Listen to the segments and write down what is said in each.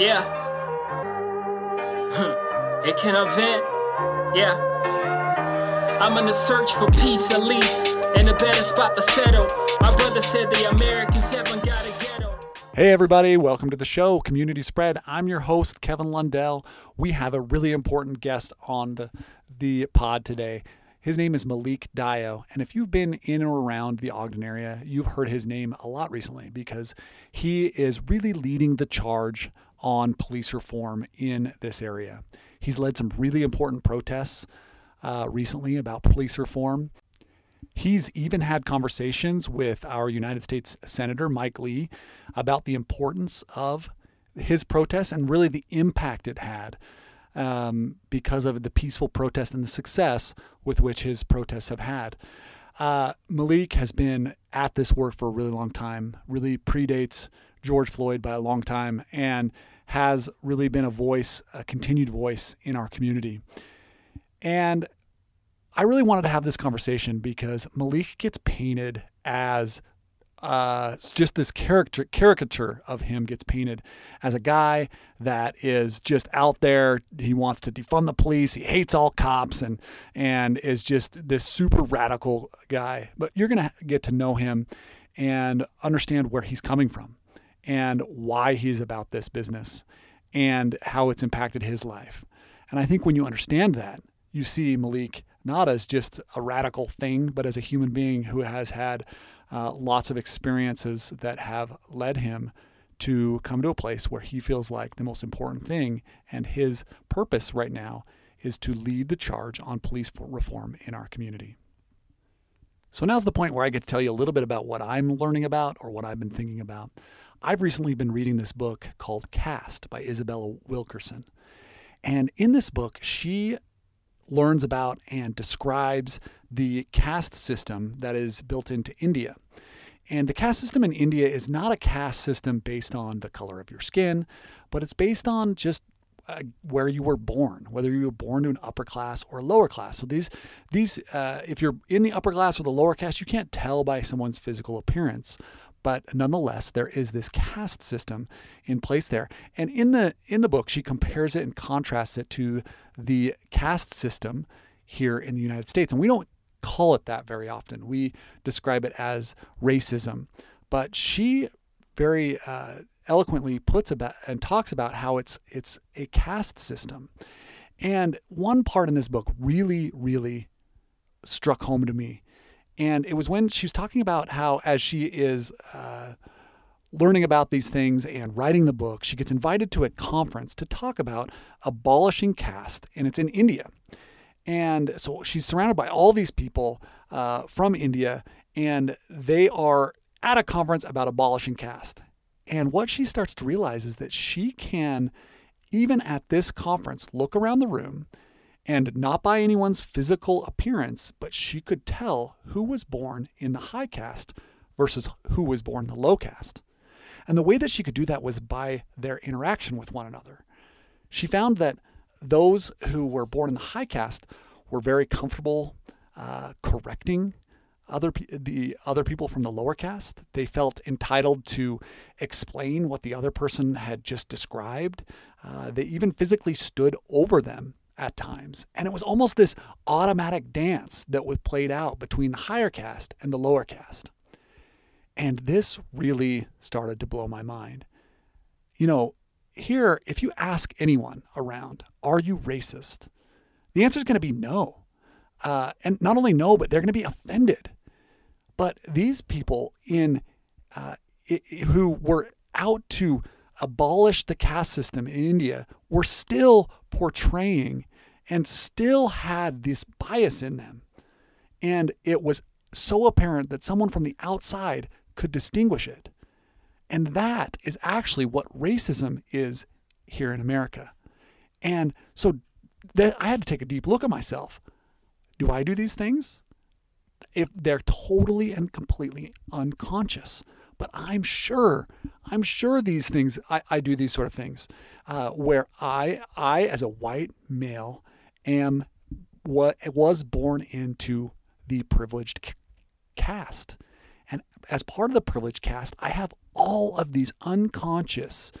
Yeah. it can vent. Yeah. I'm in the search for peace at least, and a better spot to settle. My brother said the Americans haven't got a ghetto. Hey, everybody, welcome to the show, Community Spread. I'm your host, Kevin Lundell. We have a really important guest on the, the pod today. His name is Malik Dayo. And if you've been in or around the Ogden area, you've heard his name a lot recently because he is really leading the charge on police reform in this area. He's led some really important protests uh, recently about police reform. He's even had conversations with our United States Senator Mike Lee about the importance of his protests and really the impact it had um, because of the peaceful protest and the success with which his protests have had. Uh, Malik has been at this work for a really long time, really predates George Floyd by a long time, and has really been a voice, a continued voice in our community. And I really wanted to have this conversation because Malik gets painted as uh, just this character caricature of him gets painted as a guy that is just out there. He wants to defund the police. He hates all cops and and is just this super radical guy. But you're gonna get to know him and understand where he's coming from and why he's about this business and how it's impacted his life. And I think when you understand that, you see Malik not as just a radical thing, but as a human being who has had uh, lots of experiences that have led him to come to a place where he feels like the most important thing and his purpose right now is to lead the charge on police reform in our community. So now's the point where I get to tell you a little bit about what I'm learning about or what I've been thinking about. I've recently been reading this book called Caste by Isabella Wilkerson. And in this book, she learns about and describes the caste system that is built into India. And the caste system in India is not a caste system based on the color of your skin, but it's based on just uh, where you were born, whether you were born to an upper class or lower class. So these, these, uh, if you're in the upper class or the lower caste, you can't tell by someone's physical appearance. But nonetheless, there is this caste system in place there. And in the in the book, she compares it and contrasts it to the caste system here in the United States. And we don't call it that very often. We describe it as racism. But she very uh, eloquently puts about and talks about how it's it's a caste system. And one part in this book really, really struck home to me. And it was when she was talking about how, as she is uh, learning about these things and writing the book, she gets invited to a conference to talk about abolishing caste, and it's in India. And so she's surrounded by all these people uh, from India, and they are at a conference about abolishing caste. And what she starts to realize is that she can, even at this conference, look around the room and not by anyone's physical appearance, but she could tell who was born in the high caste versus who was born the low caste. And the way that she could do that was by their interaction with one another. She found that those who were born in the high caste were very comfortable uh, correcting other the other people from the lower caste. They felt entitled to explain what the other person had just described. Uh, they even physically stood over them at times, and it was almost this automatic dance that was played out between the higher caste and the lower caste. And this really started to blow my mind. You know, here, if you ask anyone around, are you racist? The answer is going to be no. Uh, and not only no, but they're going to be offended. But these people in uh, who were out to abolish the caste system in India were still portraying and still had this bias in them. And it was so apparent that someone from the outside could distinguish it. And that is actually what racism is here in America. And so that I had to take a deep look at myself. Do I do these things? If they're totally and completely unconscious. But I'm sure, I'm sure these things, I, I do these sort of things uh, where I, I, as a white male, am what was born into the privileged caste. And as part of the privileged caste, I have all of these unconscious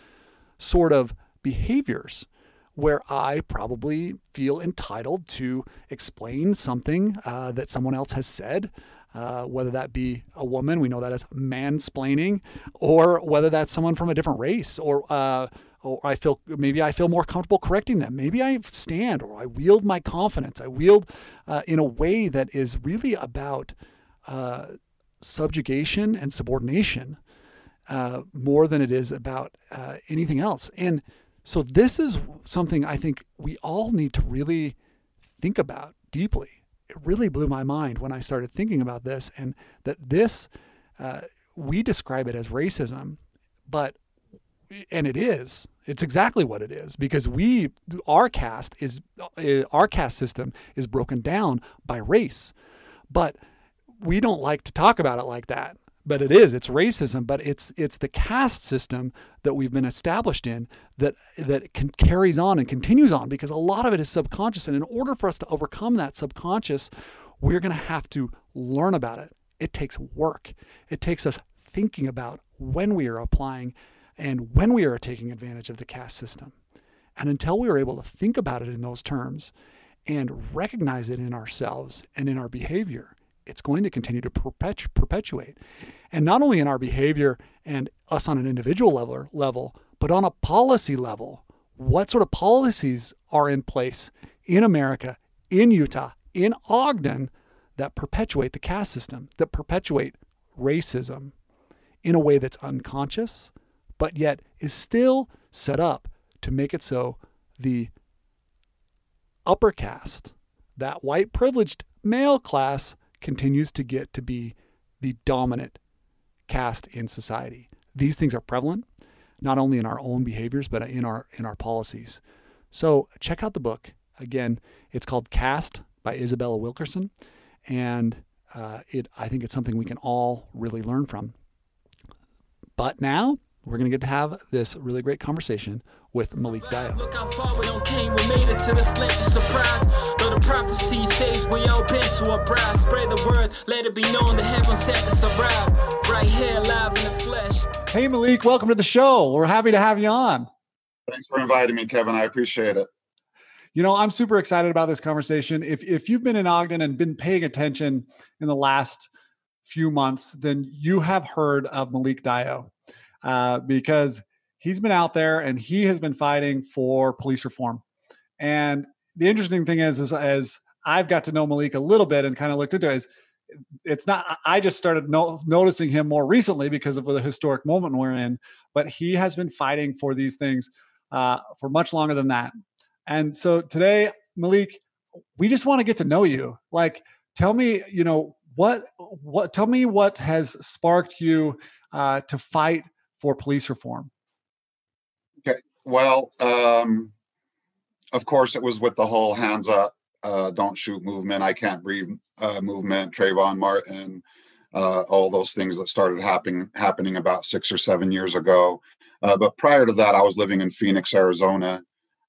sort of behaviors where I probably feel entitled to explain something uh, that someone else has said, uh, whether that be a woman, we know that as mansplaining, or whether that's someone from a different race, or uh, or I feel maybe I feel more comfortable correcting them. Maybe I stand or I wield my confidence. I wield uh, in a way that is really about uh, subjugation and subordination uh, more than it is about uh, anything else. And so this is something I think we all need to really think about deeply. It really blew my mind when I started thinking about this, and that this uh, we describe it as racism, but and it is. It's exactly what it is because we our caste is uh, our caste system is broken down by race, but we don't like to talk about it like that but it is. It's racism but it's it's the caste system that we've been established in that that can, carries on and continues on because a lot of it is subconscious. And in order for us to overcome that subconscious we're going to have to learn about it. It takes work. It takes us thinking about when we are applying and when we are taking advantage of the caste system and until we are able to think about it in those terms and recognize it in ourselves and in our behavior it's going to continue to perpetu- perpetuate. And not only in our behavior and us on an individual level, level, but on a policy level. What sort of policies are in place in America, in Utah, in Ogden that perpetuate the caste system, that perpetuate racism in a way that's unconscious, but yet is still set up to make it so the upper caste, that white privileged male class, continues to get to be the dominant caste in society. These things are prevalent, not only in our own behaviors, but in our in our policies. So check out the book. Again, it's called Caste by Isabella Wilkerson, and uh, it I think it's something we can all really learn from. But now we're going to get to have this really great conversation with Malik Dayo. Look how far we don't came, we made it to this land of surprise. Though the prophecy says we all been to a bride. Spread the word, let it be known the heavens had us arrive. Right here, live in the flesh. Hey Malik, welcome to the show. We're happy to have you on. Thanks for inviting me, Kevin. I appreciate it. You know, I'm super excited about this conversation. If if you've been in Ogden and been paying attention in the last few months, then you have heard of Malik Dayo uh, because he's been out there and he has been fighting for police reform. And the interesting thing is, is as I've got to know Malik a little bit and kind of looked into it, is it's not i just started no, noticing him more recently because of the historic moment we're in but he has been fighting for these things uh, for much longer than that and so today malik we just want to get to know you like tell me you know what what tell me what has sparked you uh, to fight for police reform Okay. well, um, of course, it was with the whole hands up, uh, don't shoot movement, I can't breathe uh, movement, Trayvon Martin, uh, all those things that started happening happening about six or seven years ago. Uh, but prior to that, I was living in Phoenix, Arizona,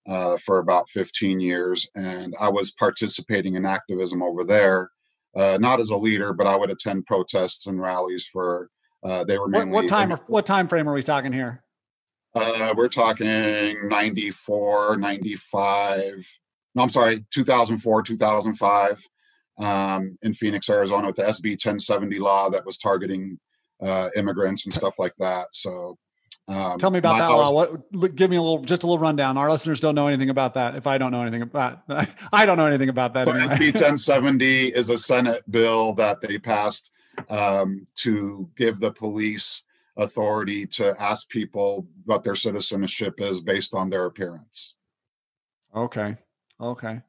uh, for about 15 years, and I was participating in activism over there. Uh, not as a leader, but I would attend protests and rallies for. They were mainly. What, what time? What time frame are we talking here? Uh, we're talking 94, 95. No, I'm sorry, 2004, 2005 um, in Phoenix, Arizona, with the SB 1070 law that was targeting uh, immigrants and stuff like that. So, um, tell me about that law. What? Give me a little, just a little rundown. Our listeners don't know anything about that. If I don't know anything about, I don't know anything about that. So anyway. SB 1070 is a Senate bill that they passed um, to give the police authority to ask people what their citizenship is based on their appearance. Okay. Okay.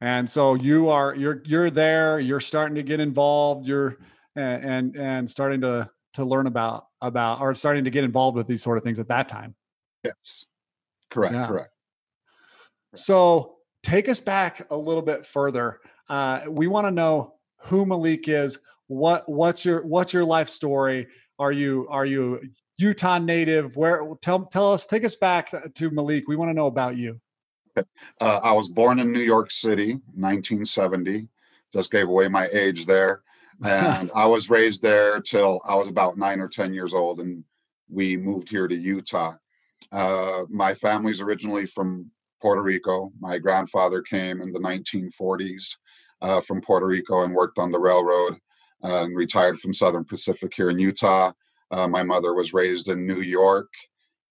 And so you are you're you're there, you're starting to get involved, you're and and, and starting to to learn about about or starting to get involved with these sort of things at that time. Yes. Correct, yeah. correct. So take us back a little bit further. Uh, we want to know who Malik is. What what's your what's your life story? Are you are you Utah native? Where tell tell us take us back to Malik. We want to know about you. Uh, I was born in New York City, 1970. Just gave away my age there, and I was raised there till I was about nine or ten years old, and we moved here to Utah. Uh, my family's originally from Puerto Rico. My grandfather came in the 1940s uh, from Puerto Rico and worked on the railroad uh, and retired from Southern Pacific here in Utah. Uh, my mother was raised in New York,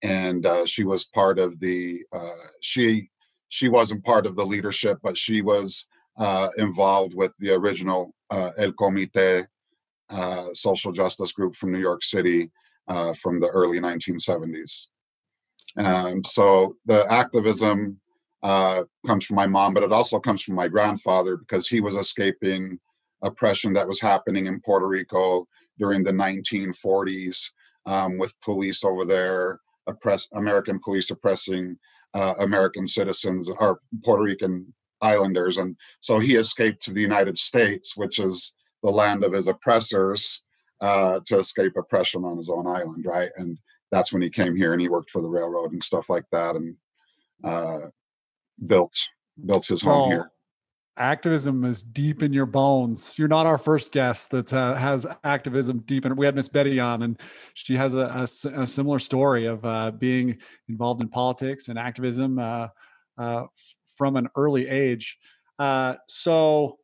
and uh, she was part of the uh, she she wasn't part of the leadership, but she was uh, involved with the original El Comité social justice group from New York City from the early 1970s. Um, so the activism uh, comes from my mom, but it also comes from my grandfather because he was escaping oppression that was happening in Puerto Rico during the 1940s um, with police over there, oppress American police oppressing uh, American citizens or Puerto Rican islanders, and so he escaped to the United States, which is the land of his oppressors, uh, to escape oppression on his own island, right? And that's when he came here and he worked for the railroad and stuff like that, and uh, built built his home here. Activism is deep in your bones. You're not our first guest that uh, has activism deep in. We had Miss Betty on, and she has a, a, a similar story of uh, being involved in politics and activism uh, uh from an early age. Uh, so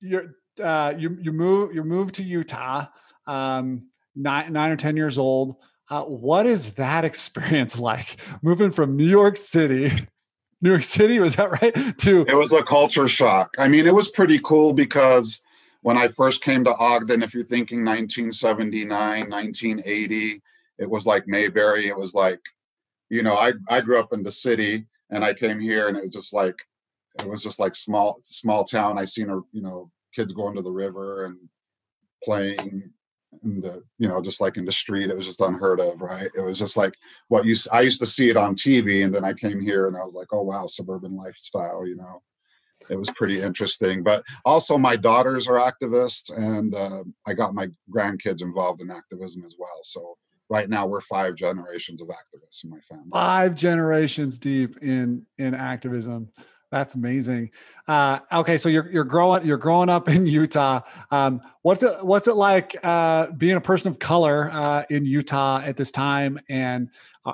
you're uh, you you move you move to Utah, um, nine nine or ten years old. what is that experience like? Moving from New York City New York City. Was that right? To it was a culture shock. I mean, it was pretty cool because when I first came to Ogden, if you're thinking 1979, 1980, it was like Mayberry. It was like, you know, I I grew up in the city and I came here and it was just like it was just like small small town. I seen a you know kids going to the river and playing in the you know just like in the street it was just unheard of right? It was just like what you i used to see it on tv and then i came here and i was like oh wow suburban lifestyle you know? It was pretty interesting but also my daughters are activists and uh, i got my grandkids involved in activism as well so right now we're five generations of activists in my family. Five generations deep in in activism that's amazing. Uh, okay, so you're you're growing you're growing up in Utah. Um, what's it what's it like uh, being a person of color uh, in Utah at this time? And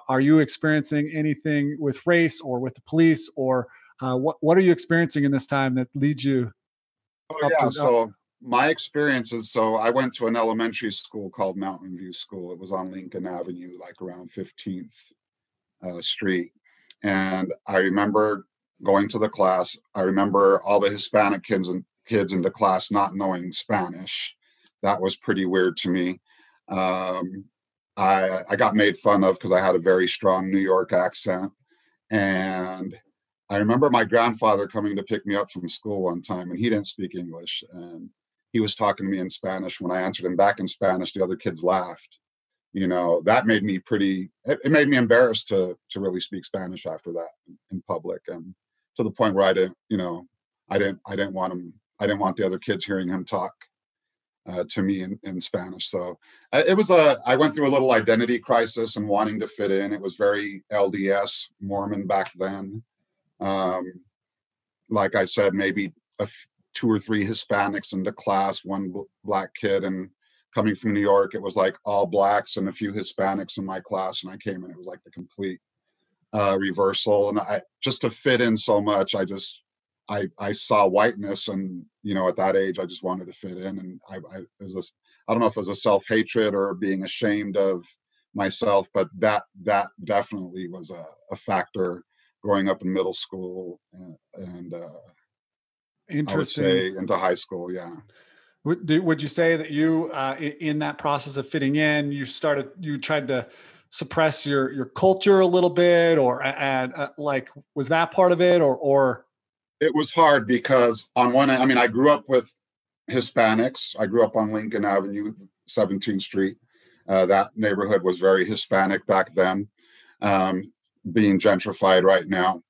are you experiencing anything with race or with the police, or uh, what what are you experiencing in this time that leads you? Oh yeah, to, so my experience is so I went to an elementary school called Mountain View School. It was on Lincoln Avenue, like around 15th uh, Street, and I remember going to the class. I remember all the Hispanic kids and kids into class not knowing Spanish. That was pretty weird to me. Um, I I got made fun of because I had a very strong New York accent, and I remember my grandfather coming to pick me up from school one time, and he didn't speak English, and he was talking to me in Spanish. When I answered him back in Spanish, the other kids laughed. You know, that made me pretty. It, it made me embarrassed to to really speak Spanish after that in public, and to the point where I didn't, you know, I didn't, I didn't want him, I didn't want the other kids hearing him talk uh, to me in, in Spanish. So it was a, I went through a little identity crisis and wanting to fit in. It was very LDS Mormon back then. Um, like I said, maybe two or three Hispanics in the class, one b- black kid, and coming from New York, it was like all blacks and a few Hispanics in my class. And I came in, it was like the complete uh, reversal, and I just to fit in so much, I just I I saw whiteness, and you know at that age, I just wanted to fit in, and I, I it was this I don't know if it was a self hatred or being ashamed of myself, but that that definitely was a, a factor growing up in middle school and, and uh, interesting I would say into high school. Yeah. Would, would you say that you, uh, in that process of fitting in, you started, you tried to suppress your your culture a little bit or and uh, like was that part of it or or? It was hard because on one i mean i grew up with hispanics. I grew up on lincoln avenue 17th street. Uh, that neighborhood was very hispanic back then um, being gentrified right now.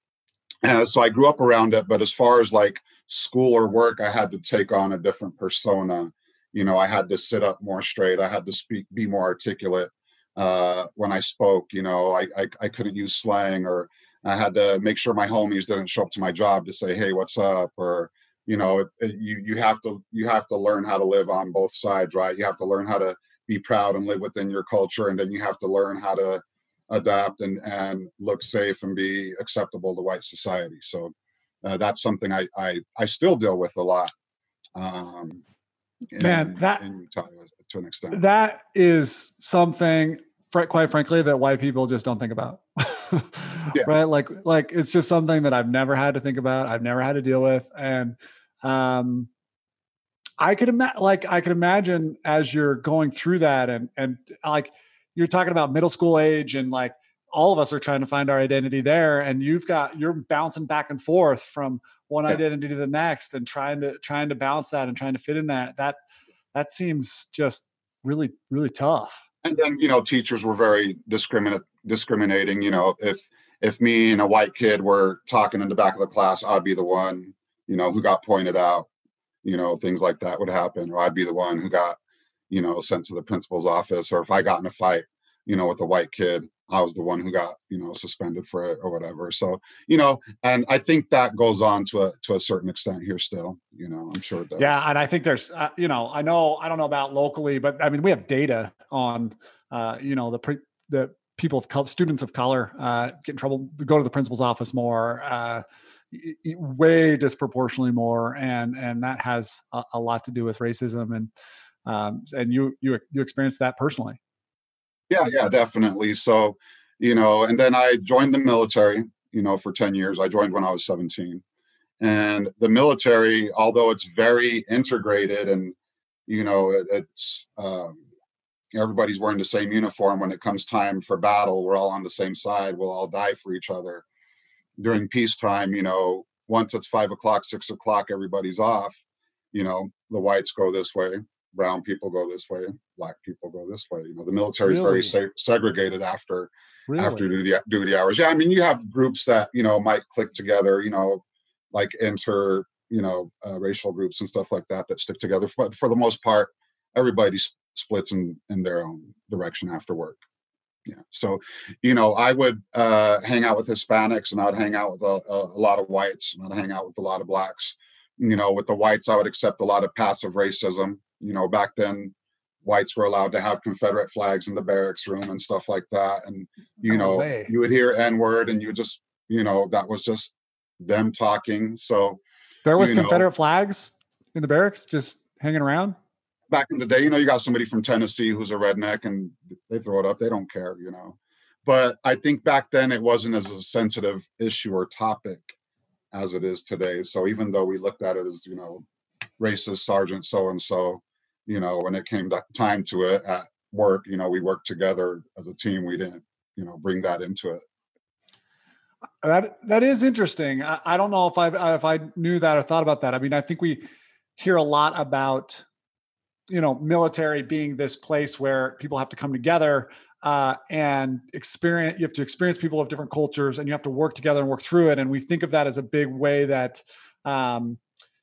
Uh, so i grew up around it but as far as like school or work i had to take on a different persona. You know i had to sit up more straight. I had to speak be more articulate uh, when I spoke. You know, I, I, I couldn't use slang, or I had to make sure my homies didn't show up to my job to say, "Hey, what's up?" or you know, it, it, you you have to you have to learn how to live on both sides, right? You have to learn how to be proud and live within your culture, and then you have to learn how to adapt and and look safe and be acceptable to white society so uh, that's something I, I i still deal with a lot um in, man that in Utah to an extent that is something quite frankly that white people just don't think about yeah. right like like it's just something that i've never had to think about i've never had to deal with and um i could imagine like i could imagine as you're going through that and and like you're talking about middle school age and like all of us are trying to find our identity there and you've got you're bouncing back and forth from one yeah. identity to the next and trying to trying to balance that and trying to fit in that that that seems just really really tough and then you know teachers were very discriminate discriminating you know if if me and a white kid were talking in the back of the class i'd be the one you know who got pointed out you know things like that would happen or i'd be the one who got you know sent to the principal's office or if i got in a fight you know with a white kid i was the one who got you know suspended for it or whatever. So you know and i think that goes on to a to a certain extent here still you know i'm sure it yeah and i think there's uh, you know i know i don't know about locally but i mean we have data on uh you know the pre- the people of color students of color uh get in trouble go to the principal's office more uh way disproportionately more and and that has a, a lot to do with racism and um and you you you experienced that personally yeah, yeah, definitely. So, you know, and then I joined the military, you know, for 10 years. I joined when I was 17. And the military, although it's very integrated and, you know, it, it's, um, everybody's wearing the same uniform when it comes time for battle, we're all on the same side, we'll all die for each other. During peacetime, you know, once it's five o'clock, six o'clock, everybody's off, you know, the whites go this way, brown people go this way, black people go this way. You know, the military is really? very se- segregated after really? after duty duty hours. Yeah, I mean, you have groups that you know might click together. You know, like inter you know uh, racial groups and stuff like that that stick together. But for the most part, everybody splits in in their own direction after work. Yeah. So, you know, I would uh, hang out with Hispanics and I'd hang out with a, a, lot of whites and I'd hang out with a lot of blacks. You know, with the whites, I would accept a lot of passive racism you know back then whites were allowed to have confederate flags in the barracks room and stuff like that. And you no know you would hear n word and you would just you know that was just them talking. So there was confederate know, flags in the barracks just hanging around? Back in the day you know you got somebody from tennessee who's a redneck and they throw it up they don't care you know. But i think back then it wasn't as a sensitive issue or topic as it is today. So even though we looked at it as you know racist sergeant so and so you know, when it came time to it at work, you know, we worked together as a team. We didn't, you know, bring that into it. That that is interesting. I, I don't know if I if I knew that or thought about that. I mean, I think we hear a lot about you know military being this place where people have to come together uh, and experience you have to experience people of different cultures and you have to work together and work through it and we think of that as a big way that um,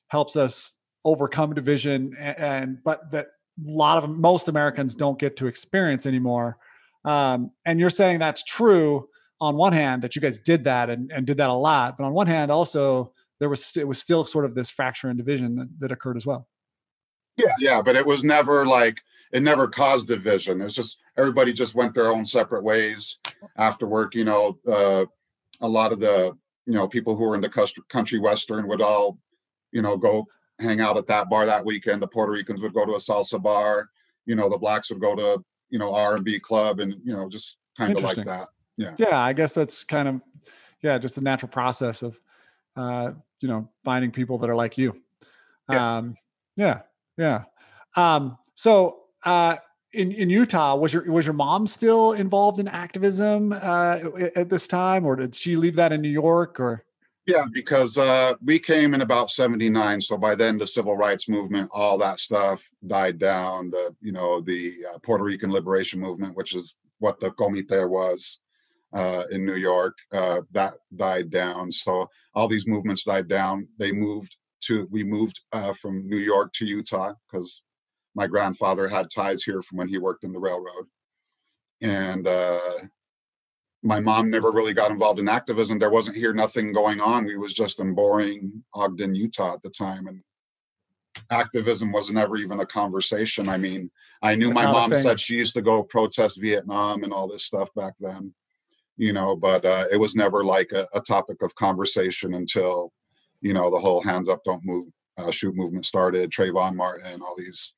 helps us overcome division and, and but that a lot of most Americans don't get to experience anymore. Um, and you're saying that's true on one hand that you guys did that and, and did that a lot, but on one hand also there was it was still sort of this fracture and division that, that occurred as well. Yeah, yeah, but it was never like it never caused division. It was just everybody just went their own separate ways after work. You know, uh, a lot of the you know people who were into country western would all you know go hang out at that bar that weekend. The Puerto Ricans would go to a salsa bar. You know, the blacks would go to you know R and B club, and you know, just kind of like that. Yeah. Yeah, I guess that's kind of yeah, just a natural process of uh, you know finding people that are like you. Yeah. Um, yeah, yeah. Um, so uh, in in Utah, was your was your mom still involved in activism uh, at this time, or did she leave that in New York, or? Yeah, because uh, we came in about '79, so by then the civil rights movement, all that stuff died down. The you know the uh, Puerto Rican liberation movement, which is what the Comité was uh, in New York, uh, that died down. So all these movements died down. They moved to we moved uh, from New York to Utah because my grandfather had ties here from when he worked in the railroad, and uh, my mom never really got involved in activism. There wasn't here nothing going on. We was just in boring Ogden, Utah at the time, and activism wasn't ever even a conversation. I mean, I knew my mom said she used to go protest Vietnam and all this stuff back then. you know, but uh, it was never like a, a topic of conversation until, you know, the whole hands up, don't move, uh, shoot movement started, Trayvon Martin, all these,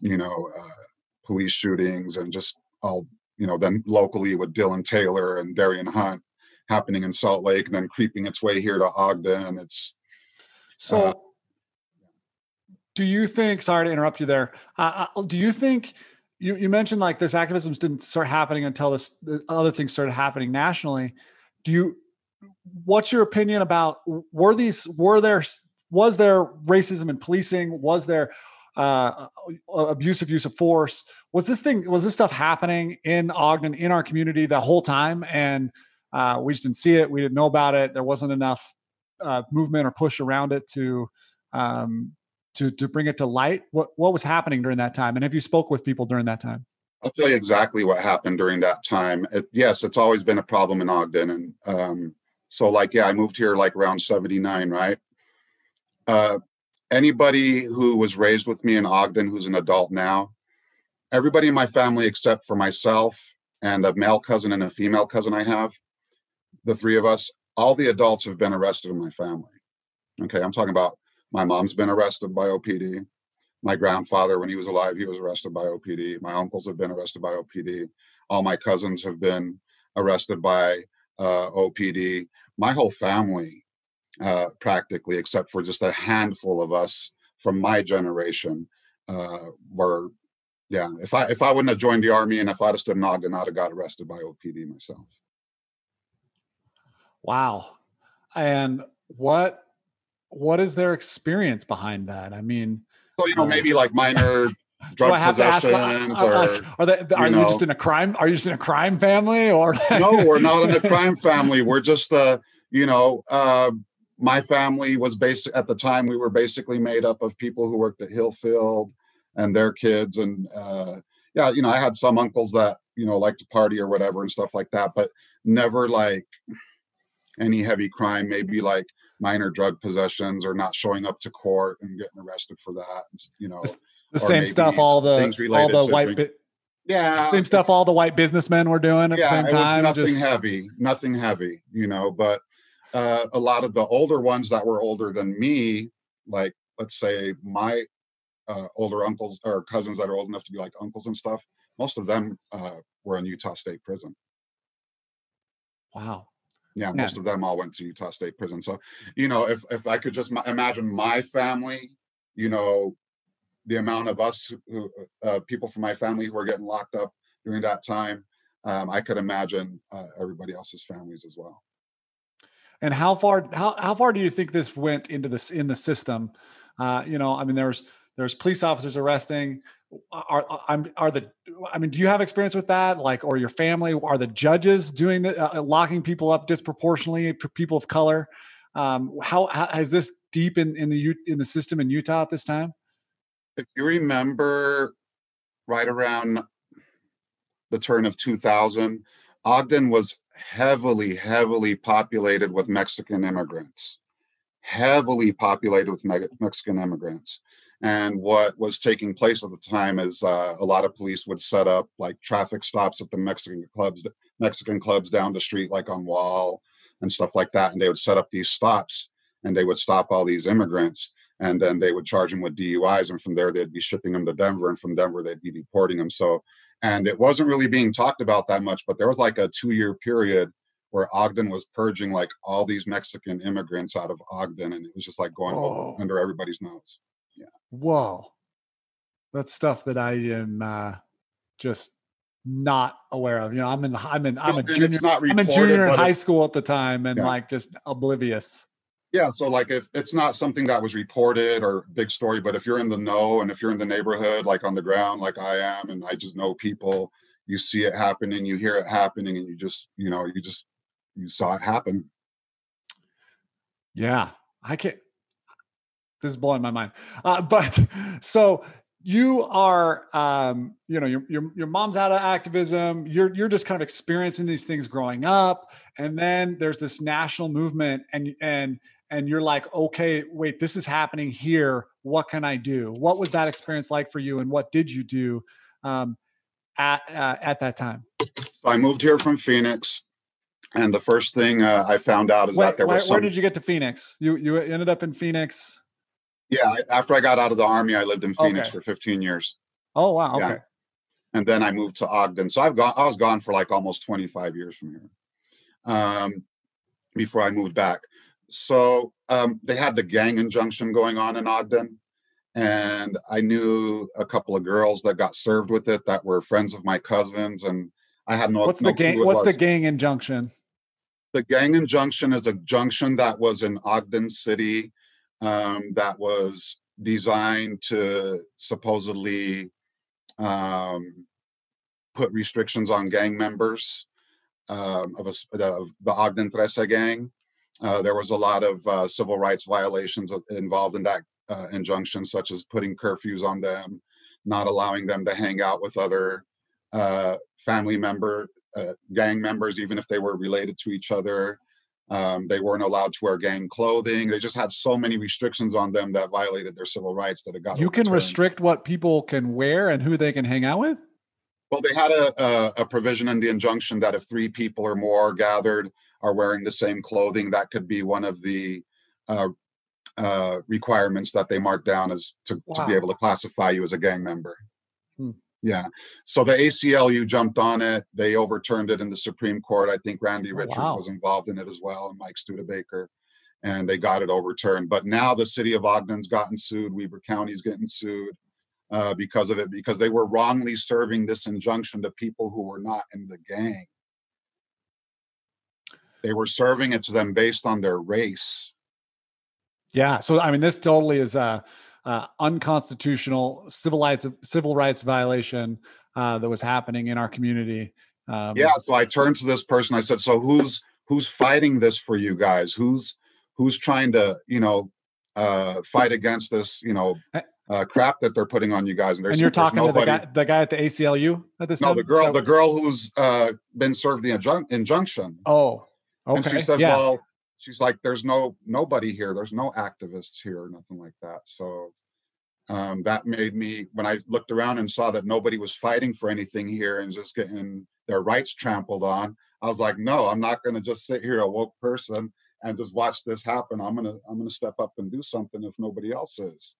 you know, uh, police shootings and just all, you know, then locally with Dillon Taylor and Darrien Hunt happening in Salt Lake and then creeping its way here to Ogden. It's so. Uh, do you think? Sorry to interrupt you there. Uh, uh do you think you, you mentioned like this activism didn't start happening until this other things started happening nationally? Do you? What's your opinion about were these were there was there racism in policing? Was there uh, abuse of use of force? Was this thing was this stuff happening in Ogden in our community the whole time and uh, we just didn't see it. We didn't know about it. There wasn't enough uh, movement or push around it to um, to to bring it to light. What what was happening during that time? And have you spoke with people during that time? I'll tell you exactly what happened during that time. It, yes, it's always been a problem in Ogden, and um, so like yeah, I moved here like around '79, right? Uh, anybody who was raised with me in Ogden, who's an adult now, everybody in my family except for myself and a male cousin and a female cousin I have, the three of us, all the adults have been arrested in my family. Okay, I'm talking about my mom's been arrested by OPD. My grandfather, when he was alive, he was arrested by OPD. My uncles have been arrested by OPD. All my cousins have been arrested by uh, OPD. My whole family, uh, practically, except for just a handful of us from my generation, uh, were yeah. If I if I wouldn't have joined the army and if I'd have stood in Ogden, I'd have got arrested by OPD myself. Wow. And what what is their experience behind that? I mean, so you know, maybe like minor drug possessions, ask, or like, are they are you, know, just in a crime? Are you just in a crime family, or no? We're not in a crime family. We're just uh, you know, uh, my family was basic at the time. We were basically made up of people who worked at Hillfield and their kids, and uh, yeah, you know, I had some uncles that you know like to party or whatever and stuff like that, but never like any heavy crime, maybe like minor drug possessions or not showing up to court and getting arrested for that. You know, the, the same stuff all the all the white bi- yeah same stuff all the white businessmen were doing at yeah, the same time. nothing just... heavy, nothing heavy. You know, but uh, a lot of the older ones that were older than me, like let's say my uh, older uncles or cousins that are old enough to be like uncles and stuff, most of them uh, were in Utah State Prison. Wow yeah, yeah, most of them all went to Utah State Prison. So, you know, if if I could just imagine my family, you know, the amount of us who uh, people from my family who were getting locked up during that time, um, I could imagine uh, everybody else's families as well. And how far how how far do you think this went into this in the system? Uh, you know, I mean, there's there's police officers arresting are I'm are the I mean, do you have experience with that? Like, or your family? Are the judges doing the uh, locking people up disproportionately people of color? Um, how, how has this deep in in the in the system in Utah at this time? If you remember, right around the turn of 2000, Ogden was heavily, heavily populated with Mexican immigrants. Heavily populated with Mexican immigrants. And what was taking place at the time is uh, a lot of police would set up like traffic stops at the Mexican clubs, Mexican clubs down the street, like on Wall and stuff like that. And they would set up these stops and they would stop all these immigrants and then they would charge them with DUIs. And from there, they'd be shipping them to Denver. And from Denver, they'd be deporting them. So, and it wasn't really being talked about that much, but there was like a two year period where Ogden was purging like all these Mexican immigrants out of Ogden. And it was just like going oh. under everybody's nose. Yeah. Whoa. That's stuff that I am uh, just not aware of. You know, I'm in the I'm in I'm a junior I'm a junior in high school at the time and yeah. like just oblivious. Yeah, so like if it's not something that was reported or big story, but if you're in the know and if you're in the neighborhood, like on the ground, like I am, and I just know people, you see it happening, you hear it happening, and you just, you know, you just you saw it happen. Yeah, I can't this is blowing my mind. Uh, but so you are, um, you know, your, your your mom's out of activism. You're you're just kind of experiencing these things growing up, and then there's this national movement, and and and you're like, okay, wait, this is happening here. What can I do? What was that experience like for you, and what did you do um, at uh, at that time? I moved here from Phoenix. and the first thing uh, I found out is Wait, that there where, was some. where did you get to Phoenix? You you ended up in Phoenix. Yeah, after I got out of the army, I lived in Phoenix Okay. for 15 years, Oh wow, Yeah. okay. and then I moved to Ogden. So I've gone. I was gone for like almost 25 years from here, um, before I moved back. So um, they had the gang injunction going on in Ogden, and I knew a couple of girls that got served with it that were friends of my cousins, and I had no. What's no the gang? What's the gang injunction? the gang injunction is a junction that was in Ogden City um, that was designed to supposedly um, put restrictions on gang members um, of, a s of the Ogden Trece gang. Uh, there was a lot of uh, civil rights violations involved in that uh, injunction, such as putting curfews on them, not allowing them to hang out with other uh, family member uh, gang members, even if they were related to each other. Um, they weren't allowed to wear gang clothing. They just had so many restrictions on them that violated their civil rights that it got. You can restrict what people can wear and who they can hang out with. Well, they had a, a a provision in the injunction that if three people or more gathered are wearing the same clothing, that could be one of the uh, uh, requirements that they marked down as to, to be able to classify you as a gang member. Hmm. Yeah. So the ACLU jumped on it. They overturned it in the Supreme Court. I think Randy Oh, Richards wow. was involved in it as well, and Mike Studebaker, and they got it overturned. But now the city of Ogden's gotten sued. Weber County's getting sued uh, because of it, because they were wrongly serving this injunction to people who were not in the gang. They were serving it to them based on their race. Yeah. So I mean, this totally is a, uh unconstitutional civil rights civil rights violation uh, that was happening in our community. Um, Yeah. So I turned to this person. I said, "So who's who's fighting this for you guys? Who's who's trying to you know uh, fight against this you know uh, crap that they're putting on you guys?" And, And you're talking to the guy, the guy at the ACLU at this No, time. the girl, the girl who's uh, been served the injun- injunction. oh, And okay. she says, yeah. well, she's like, there's no nobody here. There's no activists here, nothing like that. So um, that made me, when I looked around and saw that nobody was fighting for anything here and just getting their rights trampled on, I was like, no, I'm not going to just sit here, a woke person, and just watch this happen. I'm gonna, I'm gonna step up and do something if nobody else is.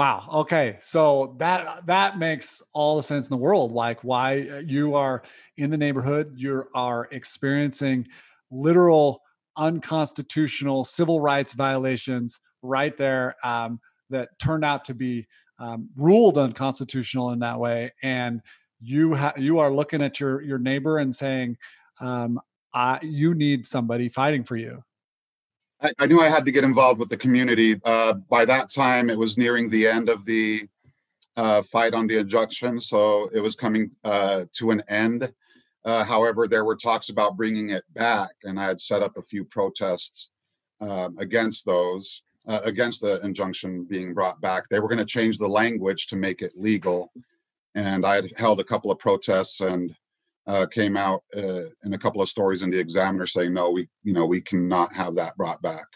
Wow. Okay. So that that makes all the sense in the world. Like why uh, you are in the neighborhood, you are experiencing literal unconstitutional civil rights violations right there um, that turned out to be um, ruled unconstitutional in that way, and you ha- you are looking at your your neighbor and saying, um, I, "You need somebody fighting for you." I, I knew I had to get involved with the community. Uh, by that time, it was nearing the end of the uh, fight on the injunction, so it was coming uh, to an end. Uh, however, there were talks about bringing it back, and I had set up a few protests um, against those, uh, against the injunction being brought back. They were going to change the language to make it legal, and I had held a couple of protests and uh, came out uh, in a couple of stories in the Examiner saying, no, we, you know, we cannot have that brought back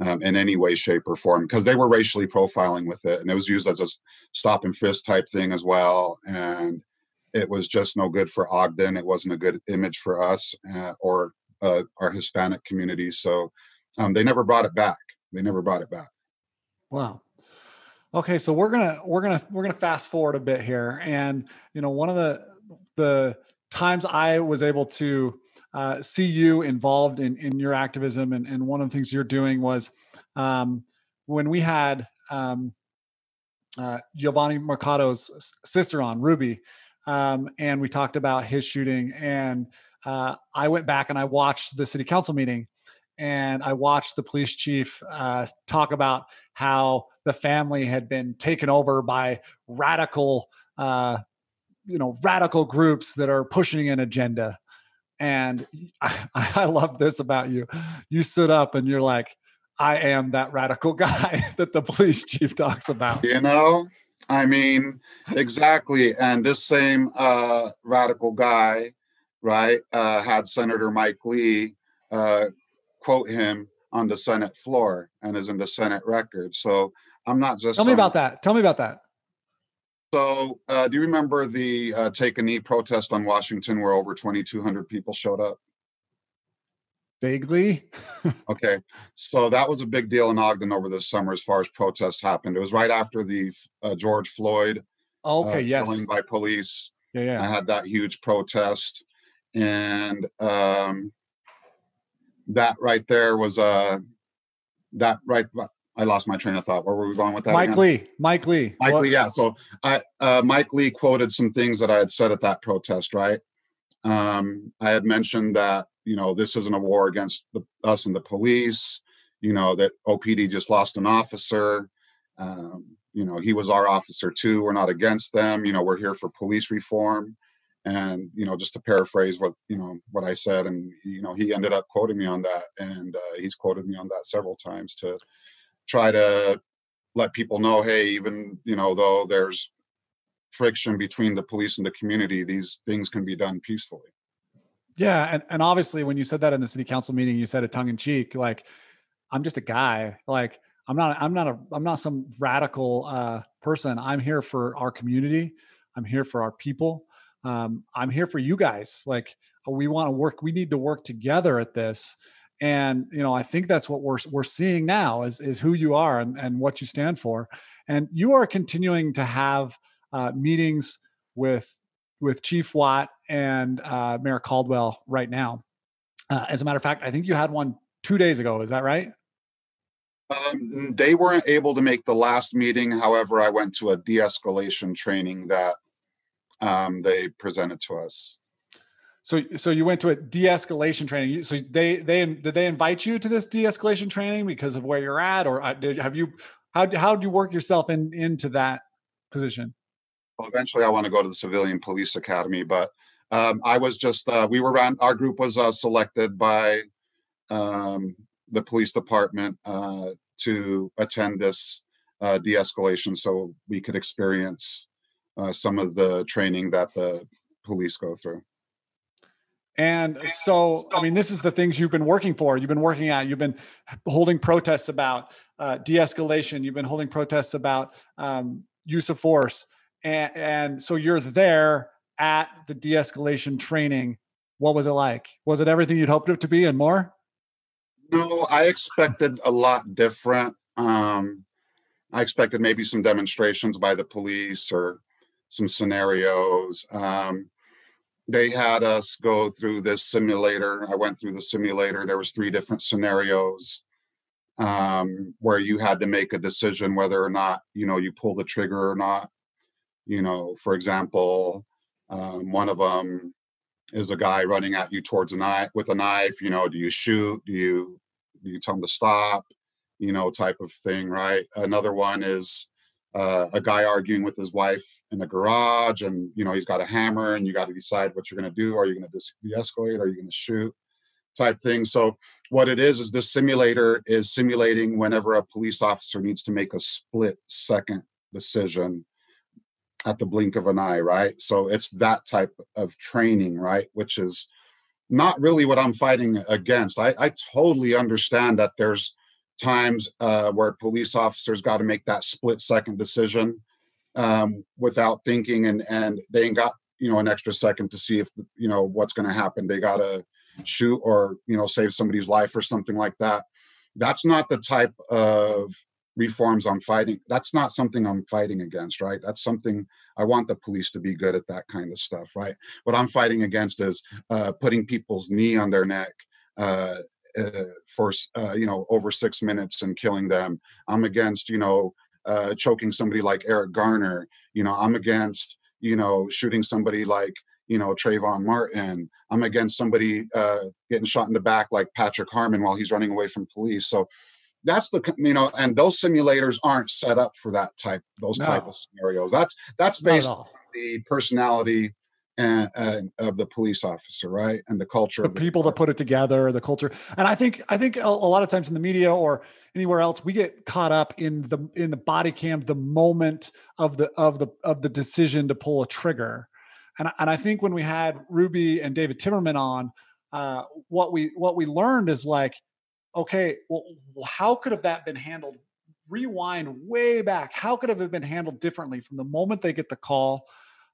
um, in any way, shape, or form because they were racially profiling with it, and it was used as a stop and frisk type thing as well, and it was just no good for Ogden. It wasn't a good image for us uh, or uh, our Hispanic community, so um, they never brought it back. They never brought it back. Wow. Okay, so we're gonna we're gonna we're gonna fast forward a bit here, and you know one of the the times I was able to uh, see you involved in in your activism, and, and one of the things you're doing was um, when we had um, uh, Jovany Mercado's sister on Ruby, um, and we talked about his shooting, and uh, I went back and I watched the city council meeting, and I watched the police chief uh, talk about how the family had been taken over by radical, uh, you know, radical groups that are pushing an agenda. And I, I love this about you. You stood up and you're like, I am that radical guy that the police chief talks about. You know, I mean, exactly. And this same uh, radical guy, right, uh, had Senator Mike Lee uh, quote him on the Senate floor and is in the Senate record. So I'm not just Tell me some- about that. Tell me about that. So, uh, do you remember the uh, take a knee protest on Washington where over 2,200 people showed up? Vaguely. Okay, so that was a big deal in Ogden over the summer as far as protests happened. It was right after the uh, George Floyd uh, okay. yes. killing by police. Yeah. I had that huge protest, and um, that right there was uh, that right. I lost my train of thought. Where were we going with that? Mike again? Lee. Mike Lee. Mike What- Lee, yeah. So I uh, Mike Lee quoted some things that I had said at that protest, right? Um, I had mentioned that you know this isn't a war against the, us and the police. You know that OPD just lost an officer. Um, you know he was our officer too. We're not against them. You know we're here for police reform. And you know just to paraphrase what you know what I said, and you know he ended up quoting me on that, and uh, he's quoted me on that several times to try to let people know hey even you know though there's friction between the police and the community these things can be done peacefully Yeah, and, and obviously when you said that in the city council meeting, you said it tongue in cheek, like I'm just a guy. Like I'm not I'm not a I'm not some radical uh person. I'm here for our community. I'm here for our people. Um, I'm here for you guys. Like we want to work, we need to work together at this. And you know, I think that's what we're we're seeing now is is who you are and, and what you stand for. And you are continuing to have uh, meetings with with Chief Watt and uh, Mayor Caldwell right now. Uh, as a matter of fact, I think you had one two days ago. Is that right? um, they weren't able to make the last meeting however i went to a de-escalation training that um, they presented to us So, so you went to a de-escalation training. So they they did they invite you to this de-escalation training because of where you're at, or uh, did, have you how how do you work yourself in into that position? well, eventually i want to go to the civilian police academy but um, i was just uh, we were on our group was uh, selected by um, the police department uh, to attend this uh, de-escalation so we could experience uh, some of the training that the police go through And so, I mean, this is the things you've been working for. You've been working at. You've been holding protests about uh, de-escalation. You've been holding protests about um, use of force, and, and so you're there at the de-escalation training. What was it like? Was it everything you'd hoped it to be and more? No, I expected a lot different. Um, I expected maybe some demonstrations by the police or some scenarios. Um, they had us go through this simulator. I went through the simulator. There was three different scenarios um, where you had to make a decision whether or not you know you pull the trigger or not. You know, for example, um, one of them is a guy running at you towards a knife with a knife. You know, do you shoot? Do you do you tell him to stop? You know, type of thing, right? Another one is uh, a guy arguing with his wife in a garage, and you know he's got a hammer, and you got to decide what you're going to do. Are you going to de-escalate? Are you going to shoot? Type thing. So what it is is this simulator is simulating whenever a police officer needs to make a split second decision at the blink of an eye, right? So it's that type of training, right? Which is not really what I'm fighting against. I, I totally understand that there's times uh, where police officers got to make that split second decision um, without thinking, and and they ain't got you know an extra second to see if you know what's going to happen. They got to shoot or you know save somebody's life or something like that. That's not the type of reforms I'm fighting. That's not something I'm fighting against, right? That's something I want the police to be good at that kind of stuff, right? What I'm fighting against is uh, putting people's knee on their neck uh, for uh, you know over six minutes and killing them. I'm against you know uh, choking somebody like Eric Garner. You know I'm against you know shooting somebody like you know Trayvon Martin. I'm against somebody uh, getting shot in the back like Patrick Harmon while he's running away from police. So that's the you know and those simulators aren't set up for that type those type of scenarios that's that's based on the personality and, and of the police officer right and the culture the of the people that put it together, the culture. And I think I think a, a lot of times in the media or anywhere else, we get caught up in the in the body cam, the moment of the of the of the decision to pull a trigger. And and I think when we had Ruby and David Timmerman on, uh, what we what we learned is like, okay, well, how could have that been handled rewind way back, how could have it been handled differently from the moment they get the call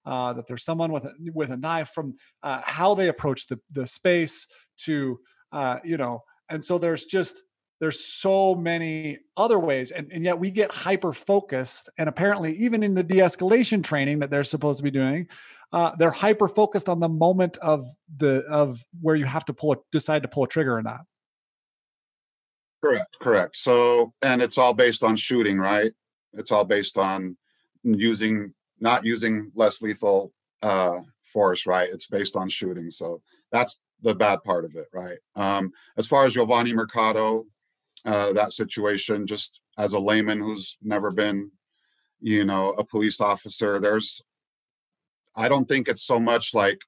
uh, that there's someone with a, with a knife, from uh, how they approach the the space to uh, you know, and so there's just there's so many other ways and, and yet we get hyper focused and apparently even in the de-escalation training that they're supposed to be doing uh, they're hyper focused on the moment of the of where you have to pull a, decide to pull a trigger or not. Correct correct. So and it's all based on shooting right? It's all based on using not using less lethal uh force right? It's based on shooting so that's the bad part of it right? Um as far as Jovany Mercado uh, that situation just as a layman who's never been you know a police officer there's i don't think it's so much like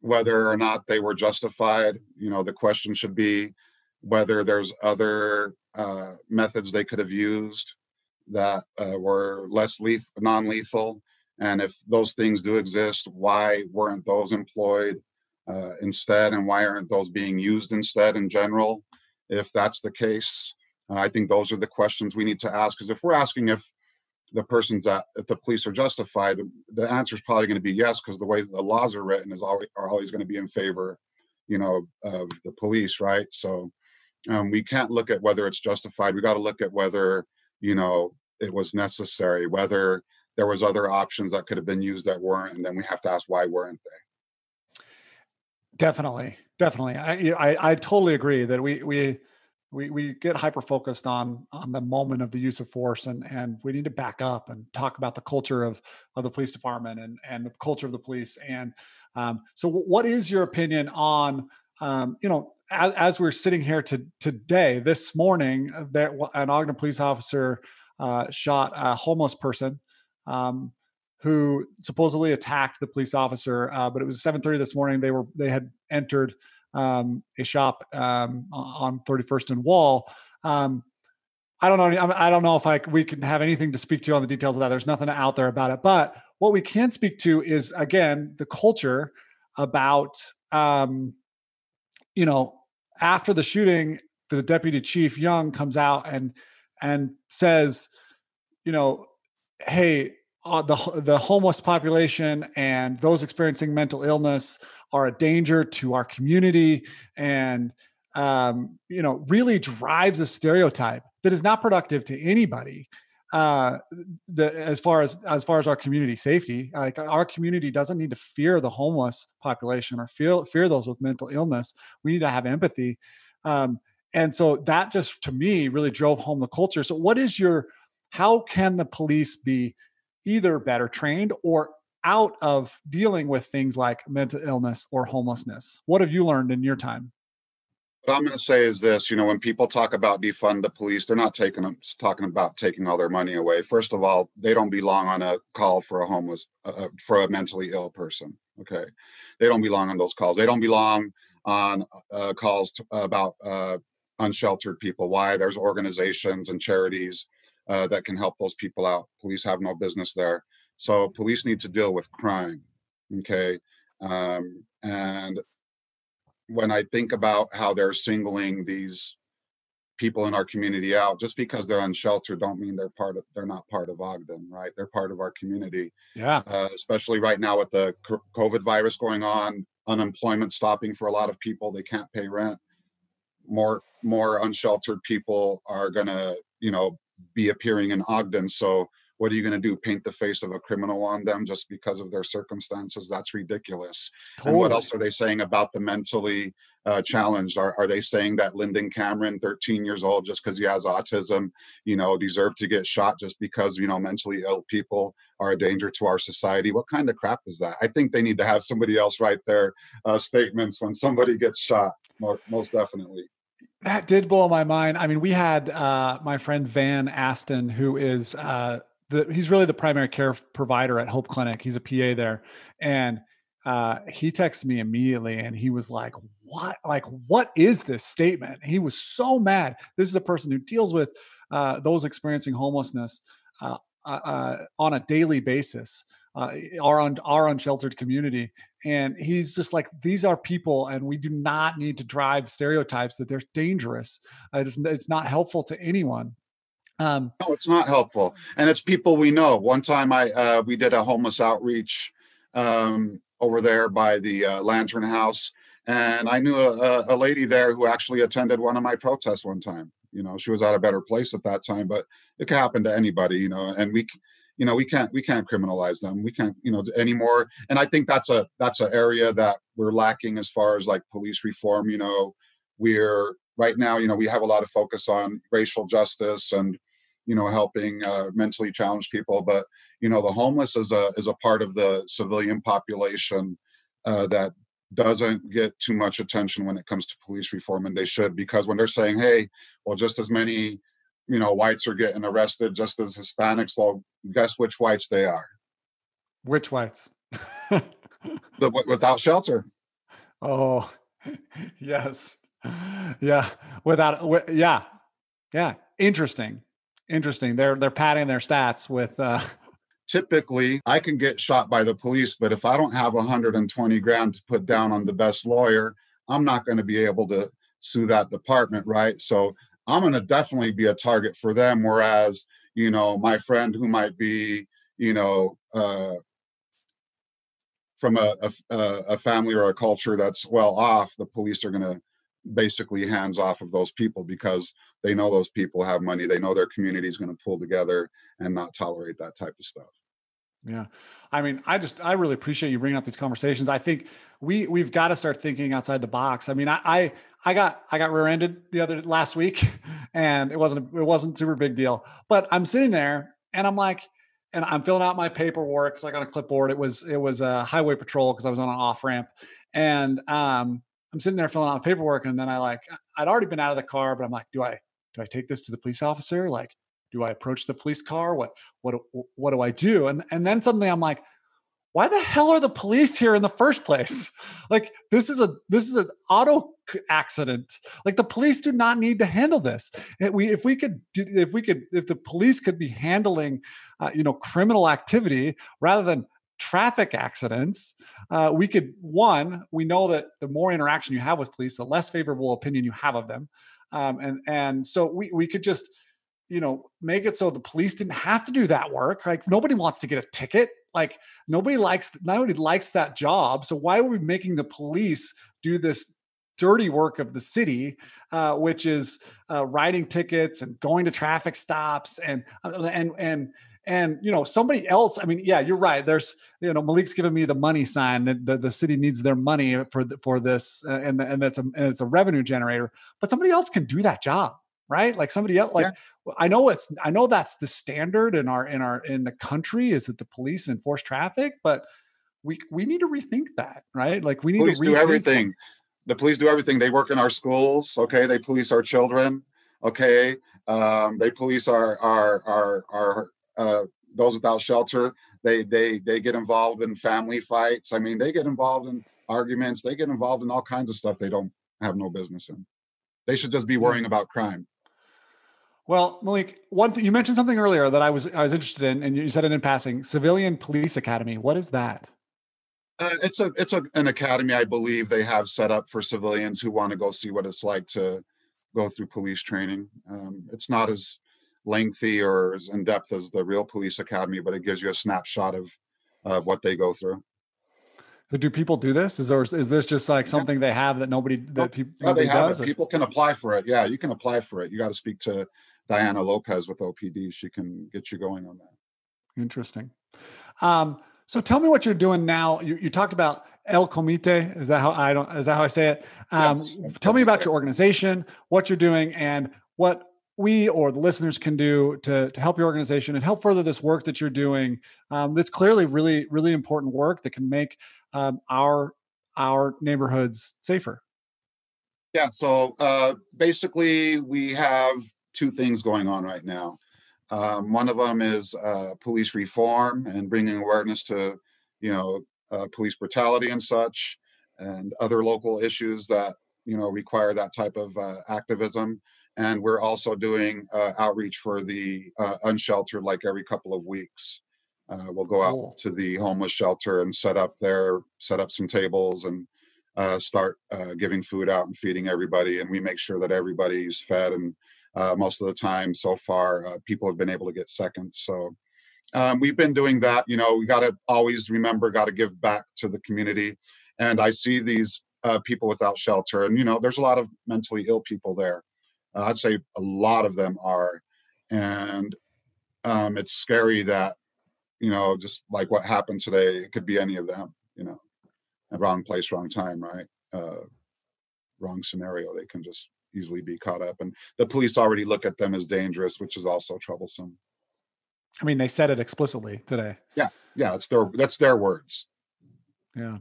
whether or not they were justified. You know the question should be whether there's other uh, methods they could have used that uh, were less lethal non-lethal and if those things do exist why weren't those employed uh, instead and why aren't those being used instead in general if that's the case. Uh, I think those are the questions we need to ask because if we're asking if the person's that if the police are justified, the answer is probably going to be yes because the way the laws are written is always are always going to be in favor, you know, of the police, right? So um, we can't look at whether it's justified. We got to look at whether you know it was necessary, whether there was other options that could have been used that weren't, and then we have to ask why weren't they? Definitely, definitely. I, I, I totally agree that we we we we get hyper focused on on the moment of the use of force and and we need to back up and talk about the culture of of the police department and and the culture of the police and um, so what is your opinion on um, you know as, as, we're sitting here to, today this morning uh, that an ogden police officer uh, shot a homeless person um, who supposedly attacked the police officer. Uh, but it was 7:30 this morning. They were they had entered um, a shop um, on 31st and Wall. Um, I don't know. I don't know if I we can have anything to speak to on the details of that. There's nothing out there about it. But what we can speak to is again the culture about um, you know after the shooting, the deputy chief Young comes out and and says, you know, hey, uh, the the homeless population and those experiencing mental illness are a danger to our community and um, you know really drives a stereotype that is not productive to anybody uh, the, as far as as far as our community safety. Like our community doesn't need to fear the homeless population or fear fear those with mental illness. We need to have empathy. Um, and so that just to me really drove home the culture so what is your how can the police be either better trained or out of dealing with things like mental illness or homelessness? What have you learned in your time? What I'm going to say is this: you know, when people talk about defund the police, they're not taking them talking about taking all their money away. First of all, they don't belong on a call for a homeless uh, uh for a mentally ill person. Okay, they don't belong on those calls. They don't belong on uh, calls to, about uh, unsheltered people. Why? There's organizations and charities uh, that can help those people out. Police have no business there. So police need to deal with crime. Okay. Um, and when I think about how they're singling these people in our community out, just because they're unsheltered, don't mean they're part of they're not part of Ogden, right? They're part of our community. Yeah. Uh, especially right now with the COVID virus going on, unemployment stopping for a lot of people, they can't pay rent. More more unsheltered people are gonna, you know, be appearing in Ogden. So what are you going to do? Paint the face of a criminal on them just because of their circumstances? That's ridiculous. Totally. And what else are they saying about the mentally uh, challenged? Are, are they saying that Linden Cameron, 13 years old, just because he has autism, you know, deserve to get shot just because, you know, mentally ill people are a danger to our society? What kind of crap is that? I think they need to have somebody else write their uh, statements when somebody gets shot, most definitely. That did blow my mind. I mean, we had uh, my friend Van Aston, who is uh, the he's really the primary care provider at Hope Clinic. He's a PA there, and uh, he texted me immediately, and he was like, "What? Like, what is this statement?" He was so mad. This is a person who deals with uh, those experiencing homelessness uh, uh, on a daily basis. Uh, our un- our unsheltered community, and he's just like these are people and we do not need to drive stereotypes that they're dangerous uh, it's, it's not helpful to anyone Um, no, it's not helpful, and it's people we know. One time, I uh, we did a homeless outreach um, over there by the uh, Lantern House, and I knew a, a lady there who actually attended one of my protests one time. You know, she was at a better place at that time, but it could happen to anybody. You know, and we you know we can't we can't criminalize them. We can't you know anymore. And i think that's a that's an area that we're lacking as far as like police reform you know. We're right now you know we have a lot of focus on racial justice and you know helping uh, mentally challenged people. But you know the homeless is a is a part of the civilian population uh, that doesn't get too much attention when it comes to police reform and they should because when they're saying hey well just as many you know whites are getting arrested just as hispanics well guess which whites they are? Which whites? The without shelter. Oh yes. Yeah without yeah yeah interesting interesting. They're they're padding their stats with uh typically i can get shot by the police but if i don't have 120 grand to put down on the best lawyer i'm not going to be able to sue that department right? So I'm going to definitely be a target for them. Whereas, you know, my friend who might be, you know, uh, from a, a, a family or a culture that's well off, the police are going to basically hands off of those people because they know those people have money. They know their community is going to pull together and not tolerate that type of stuff. Yeah. I mean, I just I really appreciate you bringing up these conversations. I think we we've got to start thinking outside the box. I mean, I I, I got I got rear-ended the other last week and it wasn't it wasn't super big deal. But I'm sitting there and I'm like and I'm filling out my paperwork cuz I got a clipboard. It was it was a highway patrol cuz I was on an off ramp and um I'm sitting there filling out paperwork and then I like I'd already been out of the car but I'm like, do I do I take this to the police officer? Like do I approach the police car? What what what do I do? And and then suddenly I'm like, why the hell are the police here in the first place? Like this is a this is an auto accident. Like the police do not need to handle this. If we if we could if we could if the police could be handling uh, you know criminal activity rather than traffic accidents, uh, we could one we know that the more interaction you have with police, the less favorable opinion you have of them, um, and and so we we could just you know make it so the police didn't have to do that work like nobody wants to get a ticket like nobody likes nobody likes that job so why are we making the police do this dirty work of the city uh, which is uh, writing tickets and going to traffic stops and uh, and and and you know somebody else i mean yeah you're right there's you know malik's giving me the money sign that the, the city needs their money for for this uh, and and that's a and it's a revenue generator but somebody else can do that job right? Like somebody else like yeah. i know it's i know that's the standard in our in our in the country is that the police enforce traffic but we we need to rethink that right? Like we need police to do everything. The police do everything. They work in our schools okay? They police our children okay? Um, they police our our our our uh, those without shelter. They they they get involved in family fights. I mean they get involved in arguments. They get involved in all kinds of stuff they don't have no business in. They should just be worrying about crime well, Malik, one thing you mentioned something earlier that I was I was interested in, and you said it in passing. Civilian Police Academy. What is that? Uh, it's a it's a, an academy I believe they have set up for civilians who want to go see what it's like to go through police training. Um, it's not as lengthy or as in depth as the real police academy, but it gives you a snapshot of of what they go through. Do people do this? Is or is this just like something yeah. they have that nobody that people yeah, they have does? It. People can apply for it. Yeah, you can apply for it. You got to speak to Diana Lopez with OPD. She can get you going on that. Interesting. Um, so tell me what you're doing now. You, you, talked about El Comite. Is that how I don't? Is that how I say it? Um, yes. Tell me about your organization, what you're doing, and what we or the listeners can do to, to help your organization and help further this work that you're doing. Um, that's clearly really really important work that can make um, our our neighborhoods safer. Yeah. So uh, basically, we have two things going on right now. Um, one of them is uh, police reform and bringing awareness to, you know, uh, police brutality and such, and other local issues that you know require that type of uh, activism. And we're also doing uh, outreach for the uh, unsheltered, like every couple of weeks. Uh, we'll go out cool. to the homeless shelter and set up there, set up some tables, and start giving food out and feeding everybody. And we make sure that everybody's fed and uh, most of the time so far. Uh, people have been able to get seconds. So um, we've been doing that. You know, we got to always remember, got to give back to the community. And I see these uh, people without shelter, and you know, there's a lot of mentally ill people there. Uh, I'd say a lot of them are, and um, it's scary that you know, just like what happened today, it could be any of them. You know, wrong place, wrong time, right? Uh, wrong scenario. They can just easily be caught up, and the police already look at them as dangerous, which is also troublesome. I mean, they said it explicitly today. Yeah, yeah, that's their that's their words. Yeah.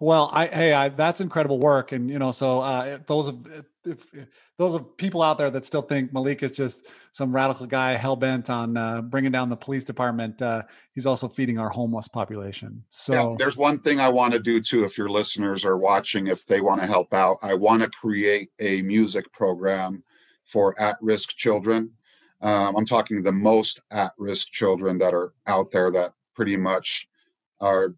Well, I hey, I, that's incredible work, and you know, so uh, those of if, if, those of people out there that still think Malik is just some radical guy hell bent on uh, bringing down the police department, uh, he's also feeding our homeless population. So yeah, there's one thing I want to do too. If your listeners are watching, if they want to help out, I want to create a music program for at-risk children. Um, I'm talking the most at-risk children that are out there that pretty much are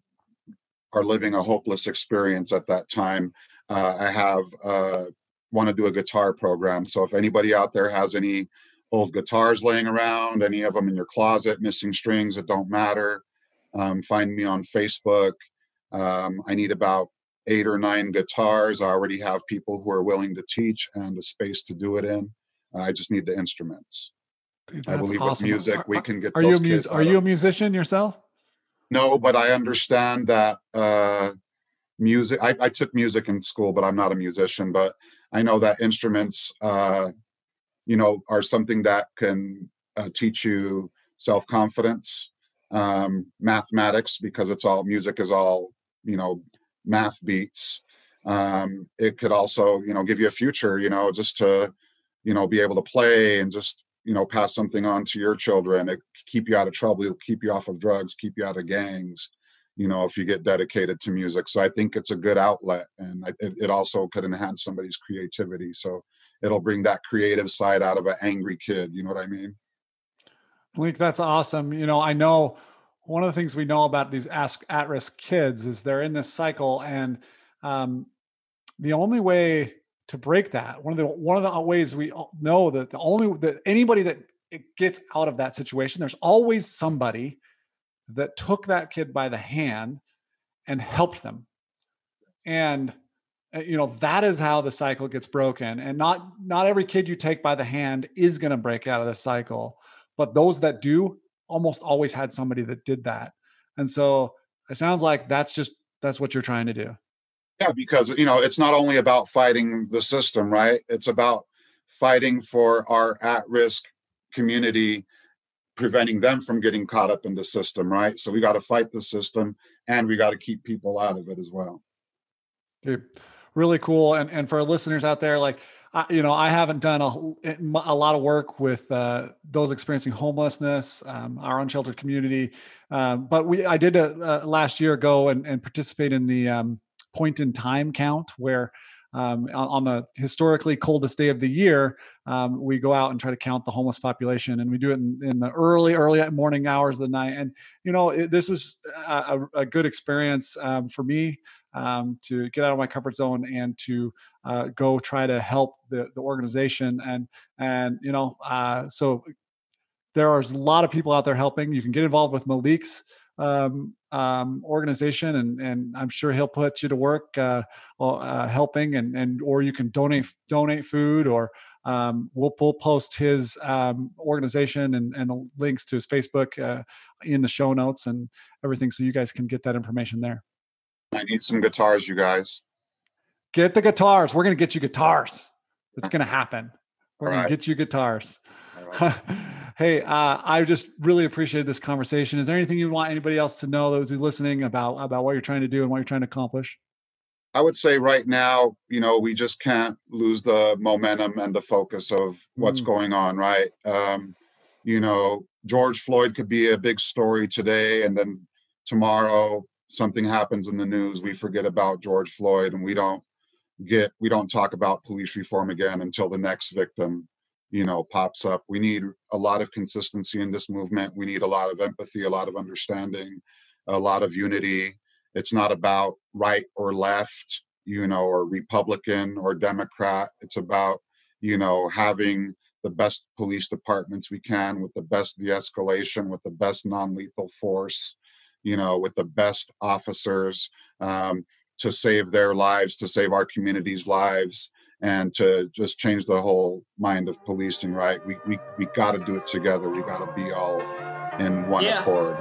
are living a hopeless experience at that time. Uh, I have uh, want to do a guitar program. So if anybody out there has any old guitars laying around, any of them in your closet, missing strings that don't matter, um, find me on Facebook. Um, I need about eight or nine guitars. I already have people who are willing to teach and a space to do it in. I just need the instruments. Dude, I believe awesome. with music we can get. Are you a mus- Are you a musician yourself? No, but I understand that uh, music. I, I, took music in school, but I'm not a musician. But I know that instruments, uh, you know, are something that can uh, teach you self confidence, um, mathematics, because it's all music is all you know math beats. Um, it could also you know give you a future, you know, just to you know be able to play and just you know pass something on to your children it keep you out of trouble it'll keep you off of drugs keep you out of gangs you know if you get dedicated to music. So i think it's a good outlet and it, it also could enhance somebody's creativity. So it'll bring that creative side out of an angry kid you know what i mean? Link, that's awesome. You know i know one of the things we know about these ask at-risk kids is they're in this cycle and um, the only way to break that. One of the one of the ways we know that the only that anybody that gets out of that situation, there's always somebody that took that kid by the hand and helped them. And uh, you know that is how the cycle gets broken and not not every kid you take by the hand is going to break out of the cycle but those that do almost always had somebody that did that and so it sounds like that's just that's what you're trying to do yeah, because you know it's not only about fighting the system, right? It's about fighting for our at-risk community, preventing them from getting caught up in the system, right? So we got to fight the system, and we got to keep people out of it as well. Okay, really cool. And and for our listeners out there, like I, you know, I haven't done a, a lot of work with uh, those experiencing homelessness, um, our unsheltered community, um, but we I did a, uh, last year go and, and participate in the um, point in time count where um, on, the historically coldest day of the year, um, we go out and try to count the homeless population, and we do it in, in the early, early morning hours of the night. And you know, it, this was a, a, good experience um, for me um, to get out of my comfort zone and to uh, go try to help the, the organization. And and you know, uh, so there are a lot of people out there helping. You can get involved with Malik's um, um, organization, and and I'm sure he'll put you to work uh, uh, helping, and and or you can donate donate food, or um, we'll we'll post his um, organization and and the links to his Facebook uh, in the show notes and everything, so you guys can get that information there. I need some guitars, you guys. Get the guitars. We're gonna get you guitars. It's gonna happen. We're gonna get you guitars. hey, uh, I just really appreciate this conversation. Is there anything you want anybody else to know those who listening about about what you're trying to do and what you're trying to accomplish? I would say right now, you know, we just can't lose the momentum and the focus of what's mm. going on, right? Um, you know, George Floyd could be a big story today, and then tomorrow something happens in the news, we forget about George Floyd, and we don't get we don't talk about police reform again until the next victim you know pops up. We need a lot of consistency in this movement. We need a lot of empathy a lot of understanding a lot of unity. It's not about right or left you know or republican or democrat. It's about you know having the best police departments we can with the best de-escalation with the best non-lethal force you know with the best officers um, to save their lives to save our communities lives and to just change the whole mind of policing right we we, we got to do it together we got to be all in one Yeah. accord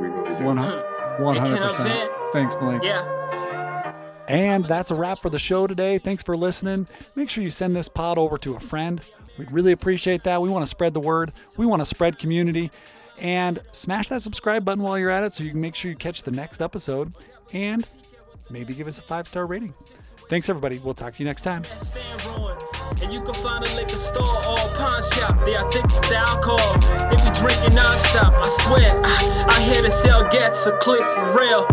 we really do 100%. Thanks, Blake. Yeah. And that's a wrap for the show today. Thanks for listening. Make sure you send this pod over to a friend. We'd really appreciate that. We want to spread the word, we want to spread community. And smash that subscribe button while you're at it so you can make sure you catch the next episode and maybe give us a five star rating. Thanks, everybody. We'll talk to you next time. And you can find a liquor store or a pawn shop. They are thick with alcohol. They be drinking non-stop. I swear, I, I hear the sell gets a clip for real.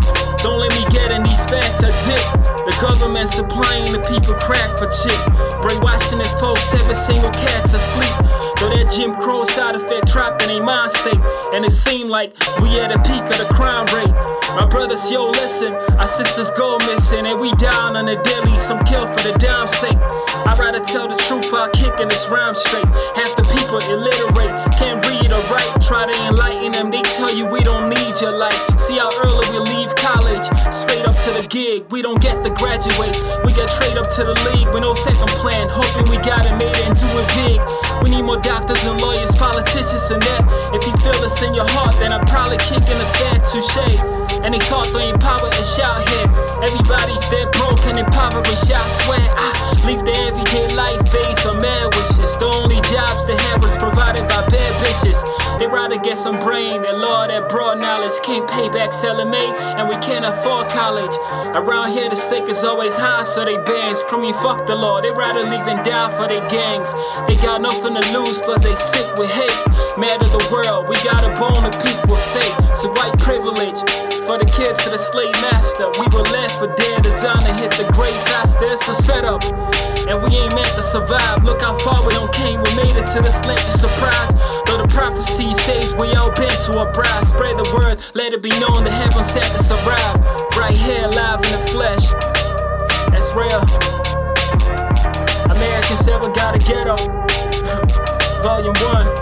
Don't let me get in these facts. I dip. The government supplying the people crack for cheap. Brainwashing folks, every single cat's asleep. Though that Jim Crow side effect trapped in a mind state. And it seemed like we at the peak of the crime rate. My brothers, yo, listen. Our sisters go missing, and we down on the daily. Some kill for the dime sake. I'd rather tell the truth while kicking this rhyme straight. Half the people illiterate, can't read or write. Try to enlighten them, they tell you we don't need your light. See how early we leave college, straight up to the gig. We don't get to graduate, we get trade up to the league with no second plan. Hoping we got it made and do it big. We need more doctors and lawyers, politicians, and that. If you feel this in your heart, then I'm probably kicking the fat touche. And they talk throwing power and shout here. Everybody's dead broke and impoverished. I swear, I leave the everyday life based on mad wishes. The only jobs they have was provided by bad bitches. They rather get some brain than law that broad knowledge. Can't pay back LMA, and we can't afford college. Around here, the stake is always high, so they ban screaming, fuck the law. They rather leave and die for their gangs. They got nothing to lose, plus they sick with hate. Mad at the world, we got a bone to pick with fate. So white privilege for the kids to the slave master. We were left for dead, designed to hit the grave faster. It's a setup, and we ain't meant to survive. Look how far we don't came, we made it to this length of surprise. Though the prophecy says we all been to a bride. Spread the word, let it be known the heaven set us arrive. Right here, live in the flesh. That's real. American 7 got a ghetto. Volume 1.